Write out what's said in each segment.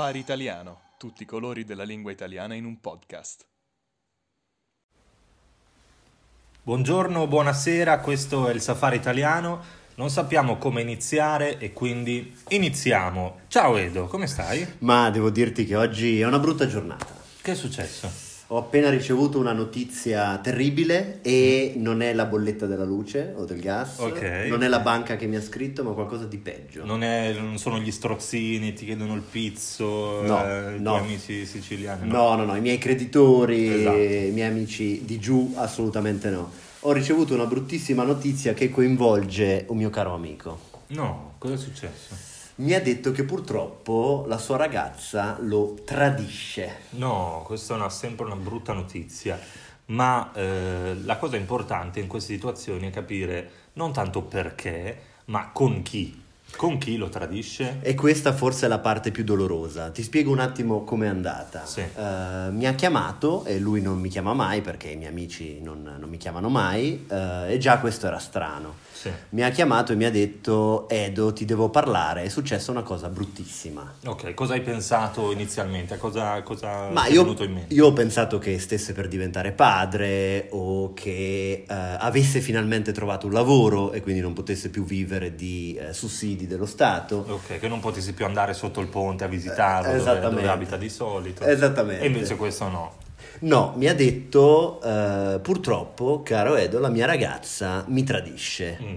Safari Italiano, tutti i colori della lingua italiana in un podcast. Buongiorno, buonasera, questo è il Safari Italiano. Non sappiamo come iniziare e quindi iniziamo. Ciao Edo, come stai? Ma devo dirti che oggi è una brutta giornata. Che è successo? Ho appena ricevuto una notizia terribile e non è la bolletta della luce o del gas, Ok. non è la banca che mi ha scritto, ma qualcosa di peggio. Non, è- non sono gli strozzini, ti chiedono il pizzo, No, eh, i no. tuoi amici siciliani? No, no, no, i miei creditori, Esatto. i miei amici di giù, assolutamente no. Ho ricevuto una bruttissima notizia che coinvolge un mio caro amico. No, cosa è successo? Mi ha detto che purtroppo la sua ragazza lo tradisce. No, questa è una- sempre una brutta notizia, ma eh, la cosa importante in queste situazioni è capire non tanto perché, ma con chi. Con chi lo tradisce? E questa forse è la parte più dolorosa. Ti spiego un attimo com'è andata. Sì. Eh, mi ha chiamato e lui non mi chiama mai perché i miei amici non, non mi chiamano mai eh, e già questo era strano. Sì. Mi ha chiamato e mi ha detto Edo ti devo parlare, è successa una cosa bruttissima. Ok, cosa hai pensato inizialmente? Cosa, cosa Ma ti è io, venuto in mente? io ho pensato che stesse per diventare padre o che eh, avesse finalmente trovato un lavoro e quindi non potesse più vivere di eh, sussidi dello Stato. Ok, che non potessi più andare sotto il ponte a visitarlo Eh, dove, dove abita di solito. Esattamente. E invece questo no. No, mi ha detto eh, purtroppo, caro Edo, la mia ragazza mi tradisce. Mm.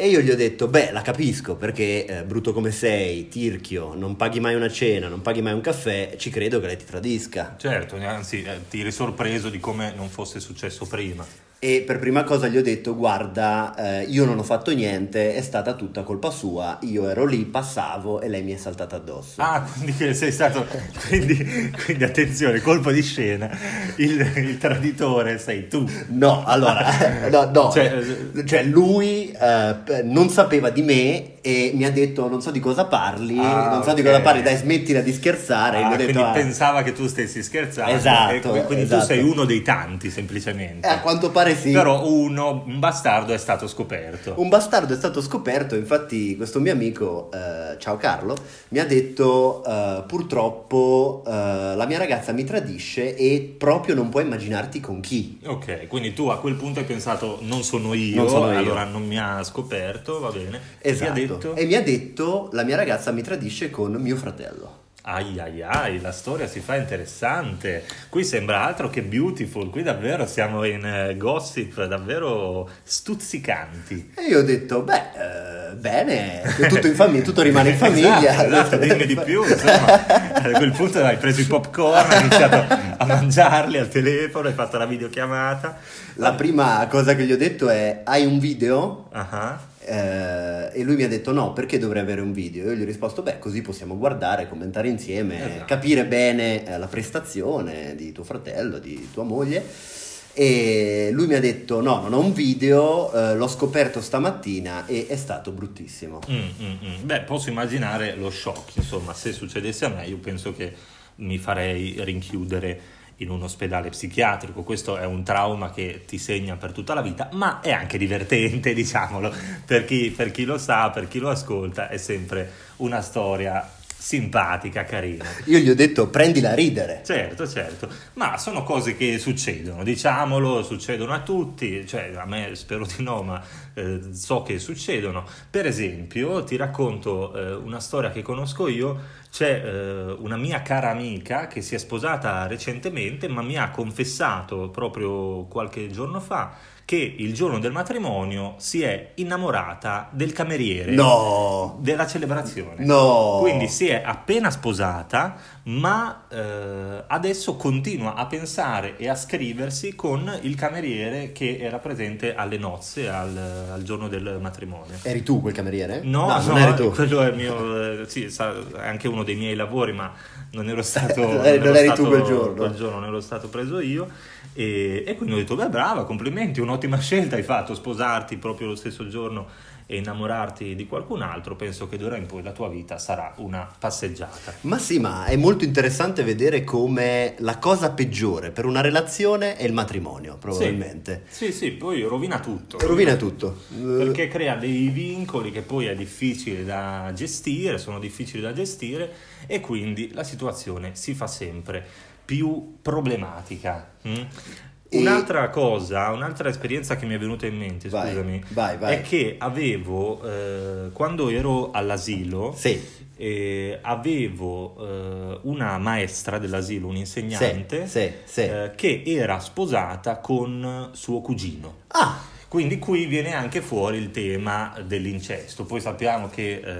E io gli ho detto, beh, la capisco perché eh, brutto come sei, tirchio, non paghi mai una cena, non paghi mai un caffè, ci credo che lei ti tradisca. Certo, anzi, eh, ti eri sorpreso di come non fosse successo prima. E per prima cosa gli ho detto, guarda, eh, io non ho fatto niente, è stata tutta colpa sua, io ero lì, passavo e lei mi è saltata addosso. Ah, quindi sei stato. Quindi, quindi attenzione, colpo di scena. Il, il traditore sei tu. No, allora, no, no. Cioè, Cioè, lui eh, non sapeva di me e mi ha detto non so di cosa parli, Ah, non so di ok. cosa parli, dai smettila di scherzare. E Ah, ho quindi detto, "Ah, pensava che tu stessi scherzando. Esatto, e qui- quindi esatto. tu sei uno dei tanti, semplicemente. "Eh, a quanto pare sì. Però uno, un bastardo, è stato scoperto. Un bastardo è stato scoperto, infatti questo mio amico, eh, ciao Carlo, mi ha detto eh, purtroppo eh, la mia ragazza mi tradisce e proprio non puoi immaginarti con chi. Ok, quindi tu a quel punto hai pensato non sono io, Non sono io. allora non mi ha scoperto, va bene. Esatto. E ti ha detto? E mi ha detto la mia ragazza mi tradisce con mio fratello. Ai ai ai, la storia si fa interessante. Qui sembra altro che beautiful, qui davvero siamo in eh, gossip davvero stuzzicanti. E io ho detto, beh, eh, bene, tutto in famiglia, tutto rimane in famiglia. Esatto, esatto, dimmi di più, insomma. A quel punto hai preso i popcorn, hai iniziato a mangiarli al telefono, hai fatto la videochiamata. La prima cosa che gli ho detto è, hai un video? Ah ah. Eh, e lui mi ha detto no, perché dovrei avere un video? Io gli ho risposto, beh, così possiamo guardare, commentare insieme, Esatto. capire bene eh, la prestazione di tuo fratello, di tua moglie. E lui mi ha detto no, non ho un video, eh, l'ho scoperto stamattina e è stato bruttissimo. Mm, mm, mm. Beh, posso immaginare lo shock, insomma, se succedesse a me, io penso che mi farei rinchiudere in un ospedale psichiatrico. Questo è un trauma che ti segna per tutta la vita, ma è anche divertente, diciamolo, per chi, per chi lo sa, per chi lo ascolta, è sempre una storia simpatica, carina. Io gli ho detto prendila a ridere. Certo, certo, ma sono cose che succedono, diciamolo, succedono a tutti, cioè a me spero di no, ma eh, so che succedono. Per esempio, ti racconto eh, una storia che conosco io, c'è eh, una mia cara amica che si è sposata recentemente, ma mi ha confessato proprio qualche giorno fa che il giorno del matrimonio si è innamorata del cameriere No, della celebrazione. no. Quindi si è appena sposata, ma eh, adesso continua a pensare e a scriversi con il cameriere che era presente alle nozze al, al giorno del matrimonio. Eri tu quel cameriere? No, no, non eri tu. quello è il mio, eh, sì, sa- è anche uno dei miei lavori, ma non ero stato, non ero eri tu stato- quel giorno. quel giorno non ero stato preso io. E, e quindi ho detto, beh brava, complimenti, un'ottima scelta hai fatto, sposarti proprio lo stesso giorno e innamorarti di qualcun altro, penso che d'ora in poi la tua vita sarà una passeggiata. Ma sì, ma è molto interessante vedere come la cosa peggiore per una relazione è il matrimonio, probabilmente. Sì, sì, sì poi rovina tutto. Rovina tutto. Perché crea dei vincoli che poi è difficile da gestire, sono difficili da gestire e quindi la situazione si fa sempre più problematica. Mm? Un'altra cosa, un'altra esperienza che mi è venuta in mente, Vai, scusami, vai, vai. è che avevo, eh, quando ero all'asilo, Sì. eh, avevo eh, una maestra dell'asilo, un'insegnante, Sì, sì, sì. eh, che era sposata con suo cugino. Ah, Quindi qui viene anche fuori il tema dell'incesto. Poi sappiamo che eh,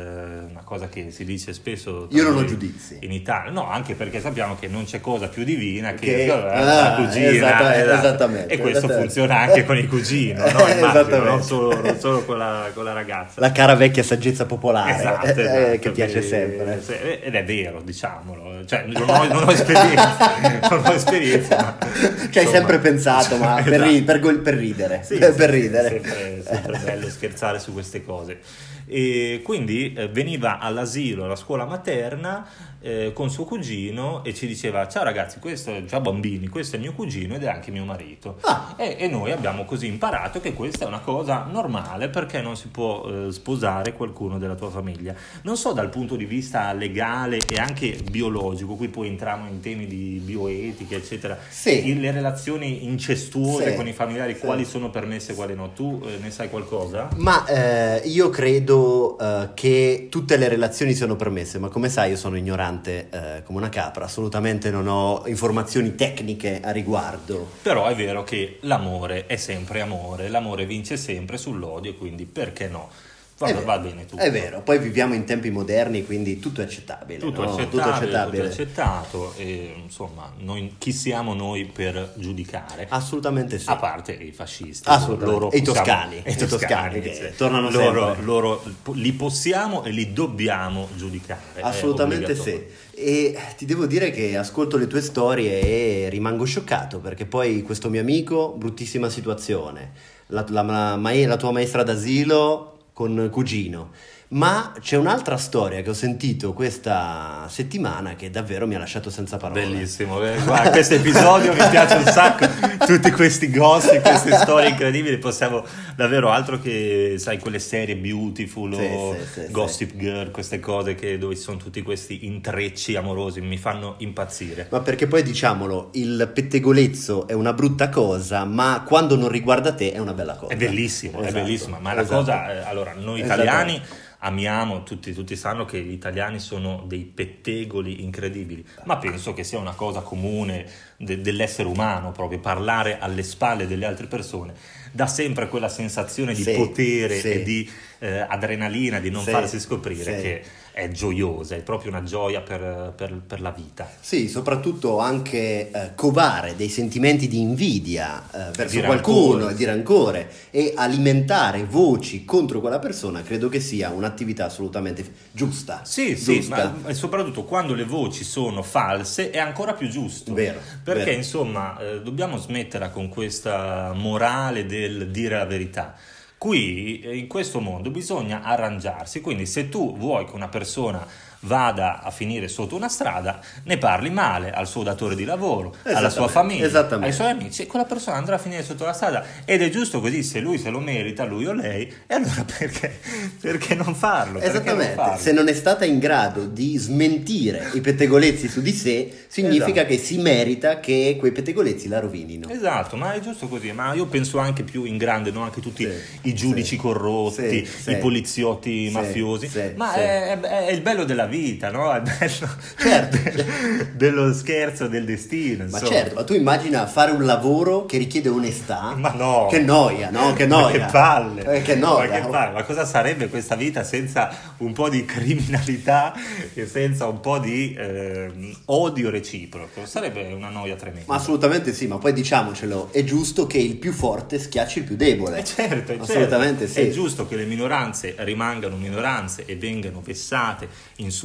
una cosa che si dice spesso Io non ho giudizi. in Italia, no, anche perché sappiamo che non c'è cosa più divina che, Che- eh, ah, la cugina. esatta- esatto. esattamente, E questo esattamente. funziona anche con i cugini, no? Immagino, non solo, non solo con, la, con la ragazza. la cara vecchia saggezza popolare Esatto, eh, esatto, che piace quindi, sempre. sì, Ed è vero, diciamolo. Cioè, non, ho, non ho esperienza, non ho esperienza. ma, Ci hai insomma, sempre pensato, ma per, esatto. ri- per gol- per ridere. Sì, per sì, ridere. Sempre, sempre bello scherzare su queste cose. E quindi eh, veniva all'asilo, alla scuola materna eh, con suo cugino e ci diceva ciao ragazzi, questo è già bambini, questo è mio cugino ed è anche mio marito. Ah. E, e noi abbiamo così imparato che questa è una cosa normale perché non si può eh, sposare qualcuno della tua famiglia. Non so dal punto di vista legale e anche biologico, qui poi entriamo in temi di bioetica, eccetera. Sì. Le relazioni incestuose Sì. con i familiari, Sì. quali sono permesse e quali no? Tu eh, ne sai qualcosa? Ma eh, io credo eh, che tutte le relazioni siano permesse, ma come sai io sono ignorante eh, come una capra, assolutamente non ho informazioni tecniche a riguardo. Però è vero che l'amore è sempre amore, l'amore vince sempre sull'odio, quindi perché no? Vero, va bene tutto. È vero, poi viviamo in tempi moderni, quindi tutto è accettabile. Tutto, no? accettabile, Tutto accettabile. tutto accettato e insomma, noi, chi siamo noi per giudicare? Assolutamente sì. A parte i fascisti, Assolutamente. E i possiamo- toscani. e i I toscani toscani, che tornano loro, sempre. loro li possiamo e li dobbiamo giudicare. Assolutamente sì. E ti devo dire che ascolto le tue storie e rimango scioccato perché poi questo mio amico, bruttissima situazione, la, la- la la tua maestra d'asilo con cugino. Ma c'è un'altra storia che ho sentito questa settimana che davvero mi ha lasciato senza parole. Bellissimo, eh, guarda, questo episodio mi piace un sacco, tutti questi gossip, queste storie incredibili, possiamo davvero altro che, sai, quelle serie Beautiful Sì, o sì, sì, Gossip Girl, queste cose che, dove ci sono tutti questi intrecci amorosi, mi fanno impazzire. Ma perché poi diciamolo, il pettegolezzo è una brutta cosa, ma quando non riguarda te è una bella cosa. È bellissimo, è Esatto, bellissima, ma la esatto. cosa, eh, allora, noi Esatto. Amiamo, tutti, tutti sanno che gli italiani sono dei pettegoli incredibili, ma penso che sia una cosa comune de- dell'essere umano, proprio parlare alle spalle delle altre persone, dà sempre quella sensazione di Sì, potere sì. e di eh, adrenalina, di non farsi scoprire, che è gioiosa, è proprio una gioia per, per- per la vita. Sì, soprattutto anche eh, covare dei sentimenti di invidia eh, verso Di qualcuno rancore, e di rancore e alimentare voci contro quella persona credo che sia un'attività assolutamente giusta. Sì, sì, giusta. ma e soprattutto quando le voci sono false è ancora più giusto. Vero, Perché vero. insomma eh, dobbiamo smetterla con questa morale del dire la verità. Qui eh, in questo mondo bisogna arrangiarsi, quindi se tu vuoi che una persona vada a finire sotto una strada, ne parli male al suo datore di lavoro, alla sua Esattamente, famiglia, esattamente. ai suoi amici, e quella persona andrà a finire sotto la strada ed è giusto così, se lui se lo merita, lui o lei, e allora perché, perché non farlo? Perché non Esattamente, farlo? se non è stata in grado di smentire i pettegolezzi su di sé, significa Esatto. che si merita che quei pettegolezzi la rovinino. Esatto, ma è giusto così, ma io penso anche più in grande, no? anche tutti Sì, i giudici sì, corrotti, sì, i poliziotti mafiosi, ma. È, è- è il bello della vita, no? È bello Certo. del- dello scherzo del destino. Ma insomma. certo, ma tu immagina fare un lavoro che richiede onestà? Ma no. Che noia, no? Che Ma noia. che palle! Eh, che noia. Ma, che palle. Ma cosa sarebbe questa vita senza un po' di criminalità e senza un po' di ehm, odio reciproco? Sarebbe una noia tremenda. Ma assolutamente sì, ma poi diciamocelo, è giusto che il più forte schiacci il più debole. Eh certo, è assolutamente certo. sì. È giusto che le minoranze rimangano minoranze e vengano vessate, insultate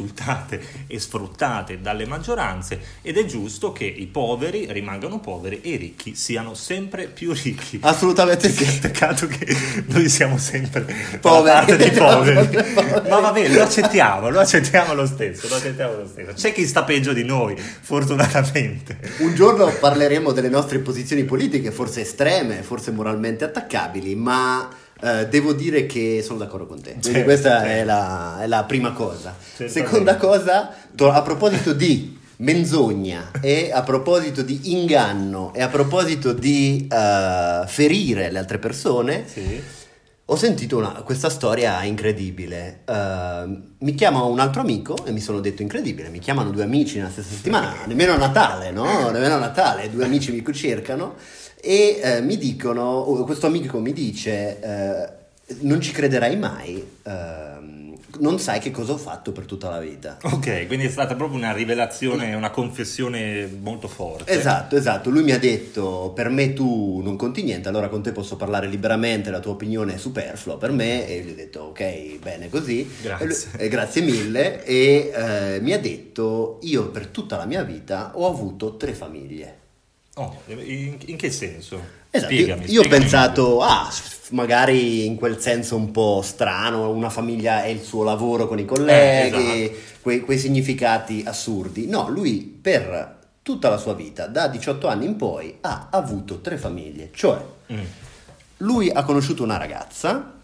e sfruttate dalle maggioranze ed è giusto che i poveri rimangano poveri e i ricchi siano sempre più ricchi. Assolutamente sì. Peccato che noi siamo sempre poveri. parte dei poveri. Ma va bene, lo accettiamo, lo accettiamo lo stesso, lo accettiamo lo stesso. C'è chi sta peggio di noi, fortunatamente. Un giorno parleremo delle nostre posizioni politiche, forse estreme, forse moralmente attaccabili, ma eh, devo dire che sono d'accordo con te. Certo, questa certo. È, la, è, la, prima cosa. Certamente. Seconda cosa, a proposito di menzogna e a proposito di inganno e a proposito di uh, ferire le altre persone, sì. ho sentito una, questa storia incredibile. Uh, mi chiama un altro amico e mi sono detto incredibile, mi chiamano due amici nella stessa settimana, nemmeno a Natale, no? Nemmeno a Natale, due amici mi cercano e uh, mi dicono, questo amico mi dice, non ci crederai mai non sai che cosa ho fatto per tutta la vita. Ok, quindi è stata proprio una rivelazione, una confessione molto forte. Esatto, esatto. Lui mi ha detto, per me tu non conti niente, allora con te posso parlare liberamente, la tua opinione è superflua per me, e gli ho detto, ok, bene così. Grazie. E lui, eh, grazie mille. E eh, mi ha detto, io per tutta la mia vita ho avuto tre famiglie. Oh, in, in che senso? Esatto, spiegami, io, ho pensato, ah, magari in quel senso un po' strano, una famiglia è il suo lavoro con i colleghi, eh, esatto. quei, quei, significati assurdi. No, lui per tutta la sua vita, da 18 anni in poi, ha avuto tre famiglie, cioè mm. lui ha conosciuto una ragazza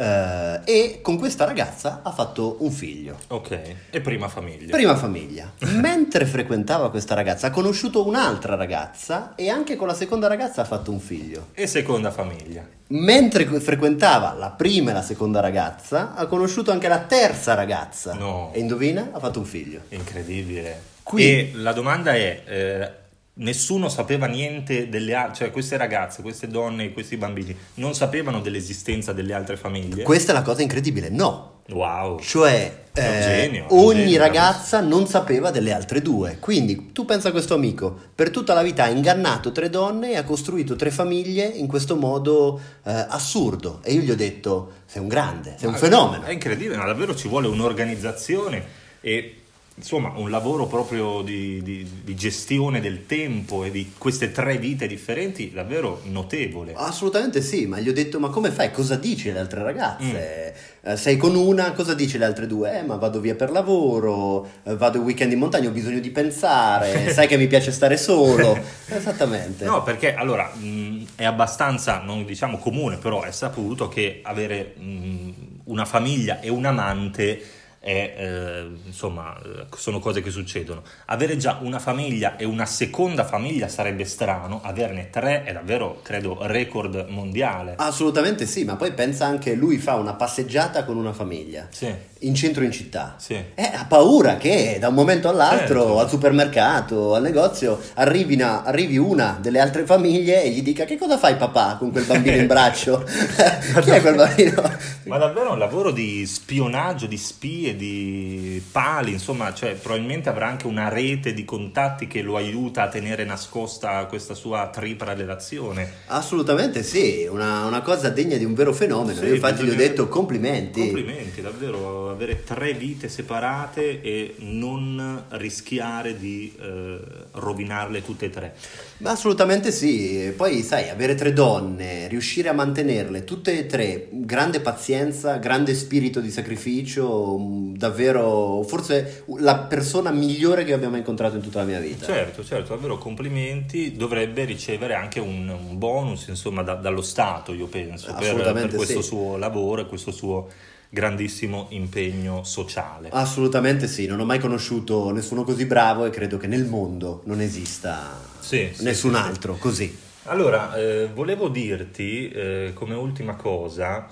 Uh, e con questa ragazza ha fatto un figlio. Ok, e prima famiglia. Prima famiglia. Mentre frequentava questa ragazza ha conosciuto un'altra ragazza e anche con la seconda ragazza ha fatto un figlio. E seconda famiglia. Mentre frequentava la prima e la seconda ragazza ha conosciuto anche la terza ragazza. No. E indovina? Ha fatto un figlio. Incredibile. Qui... E la domanda è... Eh nessuno sapeva niente delle altre, cioè queste ragazze, queste donne, questi bambini non sapevano dell'esistenza delle altre famiglie. Questa è la cosa incredibile, no. Wow. Cioè, eh, genio, ogni genio, ragazza non sapeva delle altre due. Quindi tu pensa a questo amico, per tutta la vita ha ingannato tre donne e ha costruito tre famiglie in questo modo eh, assurdo. E io gli ho detto, sei un grande, sei un fenomeno. È incredibile, ma davvero ci vuole un'organizzazione e insomma un lavoro proprio di, di, di, gestione del tempo e di queste tre vite differenti davvero notevole. Assolutamente sì, ma gli ho detto ma come fai? Cosa dici alle altre ragazze? Mm. Eh, sei con una, cosa dici alle altre due? Eh ma vado via per lavoro, eh, vado il weekend in montagna, ho bisogno di pensare, sai che mi piace stare solo. Esattamente. No, perché allora mh, è abbastanza, non diciamo comune, però è saputo che avere mh, una famiglia e un amante è, eh, insomma, eh, sono cose che succedono. Avere già una famiglia e una seconda famiglia sarebbe strano, averne tre è davvero, credo, record mondiale. Assolutamente sì, ma poi pensa anche lui fa una passeggiata con una famiglia. Sì in centro in città sì. eh, ha paura che da un momento all'altro certo. al supermercato, al negozio arrivi una, arrivi una, delle altre famiglie e gli dica che cosa fai papà con quel bambino in braccio chi è quel bambino? Ma davvero un lavoro di spionaggio di spie, di pali insomma cioè, probabilmente avrà anche una rete di contatti che lo aiuta a tenere nascosta questa sua tripla relazione assolutamente sì una, una cosa degna di un vero fenomeno. Sì, io infatti gli ho detto complimenti. Complimenti davvero avere tre vite separate e non rischiare di eh, rovinarle tutte e tre. Ma assolutamente sì, poi sai, avere tre donne, riuscire a mantenerle tutte e tre, grande pazienza, grande spirito di sacrificio, mm, davvero forse la persona migliore che abbiamo incontrato in tutta la mia vita. Certo, certo, davvero complimenti, dovrebbe ricevere anche un, un bonus insomma da, dallo Stato, io penso, per, per questo sì. suo lavoro e questo suo grandissimo impegno sociale. Assolutamente sì, non ho mai conosciuto nessuno così bravo e credo che nel mondo non esista sì, nessun sì, altro sì. così. Allora, eh, volevo dirti eh, come ultima cosa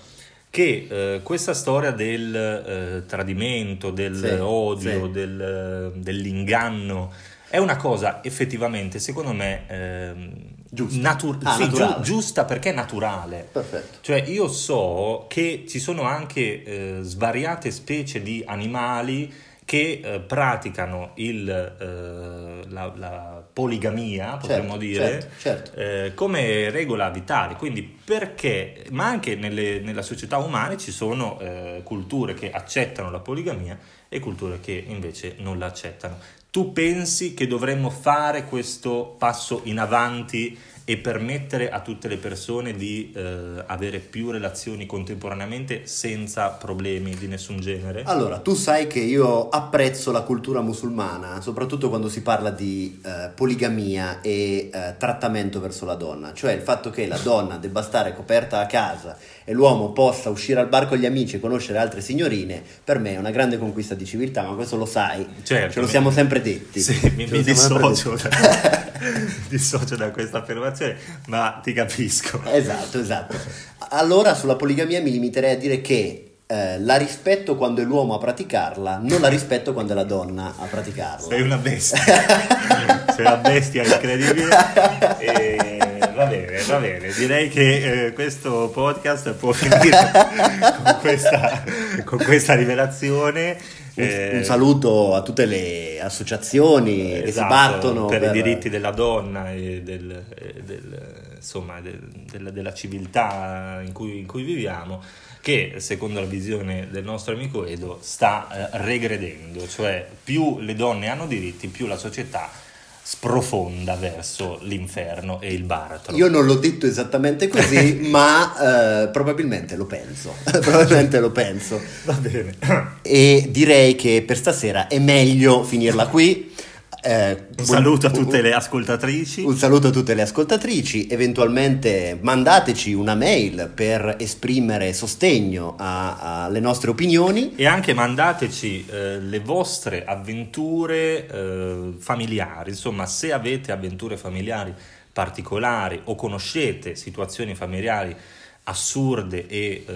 che eh, questa storia del eh, tradimento, dell'odio, del, dell'inganno è una cosa effettivamente, secondo me, ehm, Giusta. Natu- ah, sì, giu- giusta perché è naturale. Perfetto. Cioè io so che ci sono anche eh, svariate specie di animali che eh, praticano il, eh, la, la, poligamia, potremmo certo, dire, certo, certo. Eh, come regola vitale. Quindi perché, ma anche nelle, nella società umana ci sono eh, culture che accettano la poligamia e culture che invece non la accettano. Tu pensi che dovremmo fare questo passo in avanti e permettere a tutte le persone di eh, avere più relazioni contemporaneamente senza problemi di nessun genere? Allora, tu sai che io apprezzo la cultura musulmana, soprattutto quando si parla di eh, poligamia e eh, trattamento verso la donna, cioè il fatto che la donna debba stare coperta a casa e l'uomo possa uscire al bar con gli amici e conoscere altre signorine, per me è una grande conquista di civiltà, ma questo lo sai, certo, ce lo siamo sempre detti. Sì, mi, mi dissocio, dissocio da questa affermazione ma ti capisco. Esatto, esatto. Allora sulla poligamia mi limiterei a dire che eh, la rispetto quando è l'uomo a praticarla, non la rispetto quando è la donna a praticarla. Sei una bestia, sei una bestia incredibile. E, va bene, va bene. Direi che eh, questo podcast può finire con questa, con questa rivelazione. Un, eh, un, saluto a tutte le associazioni esatto, che si esatto, battono per, per, i diritti della donna e del, del, insomma, del, della, della, civiltà in cui, in cui, viviamo, che secondo la visione del nostro amico Edo sta eh, regredendo, cioè più le donne hanno diritti, più la società sprofonda verso l'inferno e il baratro. Io non l'ho detto esattamente così, ma eh, probabilmente lo penso. probabilmente lo penso. Va bene. E direi che per stasera è meglio finirla qui. Eh, un saluto a tutte le ascoltatrici. Un saluto a tutte le ascoltatrici. Eventualmente mandateci una mail per esprimere sostegno alle nostre opinioni. E anche mandateci eh, le vostre avventure eh, familiari. Insomma, se avete avventure familiari particolari o conoscete situazioni familiari assurde e eh,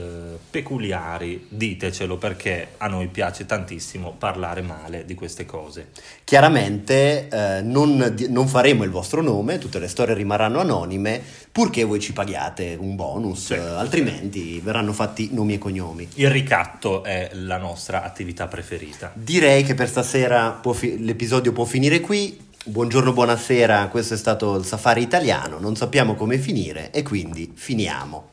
peculiari, ditecelo perché a noi piace tantissimo parlare male di queste cose. Chiaramente eh, non, non, faremo il vostro nome, tutte le storie rimarranno anonime, purché voi ci paghiate un bonus, sì. eh, altrimenti verranno fatti nomi e cognomi. Il ricatto è la nostra attività preferita. Direi che per stasera fi- l'episodio può finire qui. Buongiorno, buonasera, questo è stato il safari italiano, non sappiamo come finire e quindi finiamo.